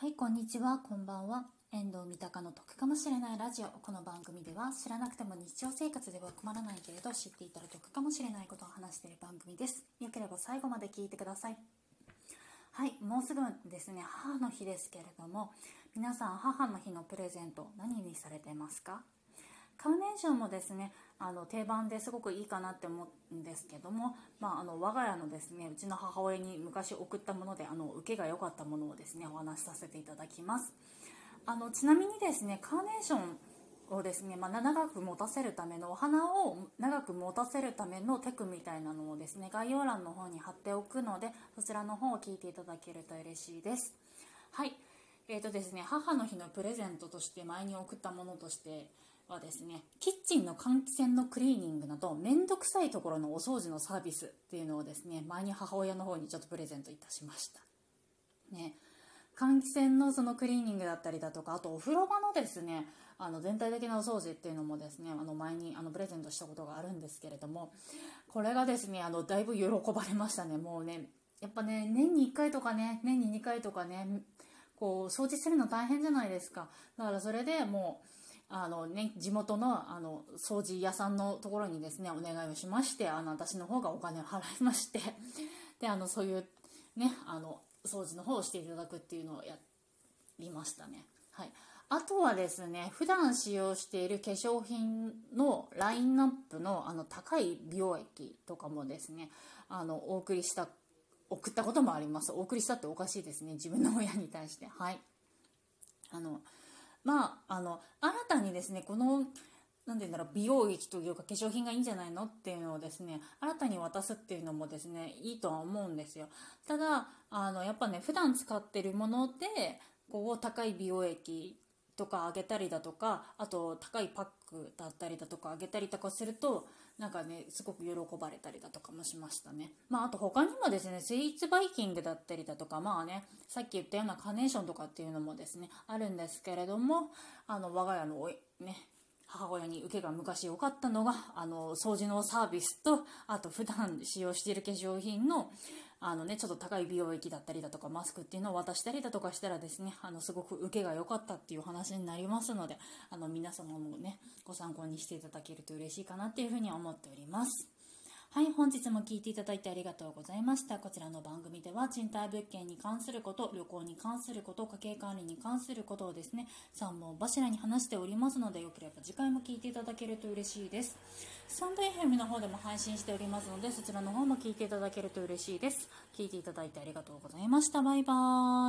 はい、こんにちは、こんばんは。遠藤三鷹の得かもしれないラジオ。この番組では知らなくても日常生活では困らないけれど知っていたら得かもしれないことを話している番組です。よければ最後まで聞いてください。はい、もうすぐですね、母の日ですけれども、皆さん母の日のプレゼント何にされてますか？カーネーションもですねあの定番ですごくいいかなって思うんですけども、まあ、あの我が家のですねうちの母親に昔送ったものであの受けが良かったものをですねお話しさせていただきます。あのちなみにですねカーネーションをですね、まあ、長く持たせるためのお花を長く持たせるためのテクみたいなのをですね概要欄の方に貼っておくのでそちらの方を聞いていただけると嬉しいです。はい。えーとですね、母の日のプレゼントとして前に送ったものとしてはですねキッチンの換気扇のクリーニングなど面倒くさいところのお掃除のサービスっていうのをですね前に母親の方にちょっとプレゼントいたしました。ね換気扇のそのクリーニングだったりだとかあとお風呂場のですねあの全体的なお掃除っていうのもですねあの前にあのプレゼントしたことがあるんですけれどもこれがですねあのだいぶ喜ばれましたね。もうねやっぱね年に1回とかね年に2回とかねこう掃除するの大変じゃないですか。だからそれでもうあのね、地元のあの掃除屋さんのところにですねお願いをしましてあの私の方がお金を払いましてであのそういうねあの掃除の方をしていただくっていうのをやりましたね。はい。あとはですね普段使用している化粧品のラインナップのあの高い美容液とかもですねあのお送りした送ったこともあります。お送りしたっておかしいですね自分の親に対して。はい。あのまああの新たにですねこの何て言うんだろう美容液というか化粧品がいいんじゃないのっていうのをですね新たに渡すっていうのもですねいいとは思うんですよ。ただあのやっぱね普段使ってるものでこう高い美容液とかあげたりだとかあと高いパックだったりだとかあげたりとかするとなんかねすごく喜ばれたりだとかもしましたね。まああと他にもですねスイーツバイキングだったりだとかまあねさっき言ったようなカーネーションとかっていうのもですねあるんですけれどもあの我が家のおいね母親に受けが昔良かったのがあの掃除のサービスとあと普段使用している化粧品のあの、ね、ちょっと高い美容液だったりだとかマスクっていうのを渡したりだとかしたらですねあのすごく受けが良かったっていう話になりますのであの皆様もねご参考にしていただけると嬉しいかなっていうふうに思っております。はい、本日も聞いていただいてありがとうございました。こちらの番組では賃貸物件に関すること、旅行に関すること、家計管理に関することをですね、3本柱に話しておりますので、よければ次回も聞いていただけると嬉しいです。スタンド FM の方でも配信しておりますので、そちらの方も聞いていただけると嬉しいです。聞いていただいてありがとうございました。バイバーイ。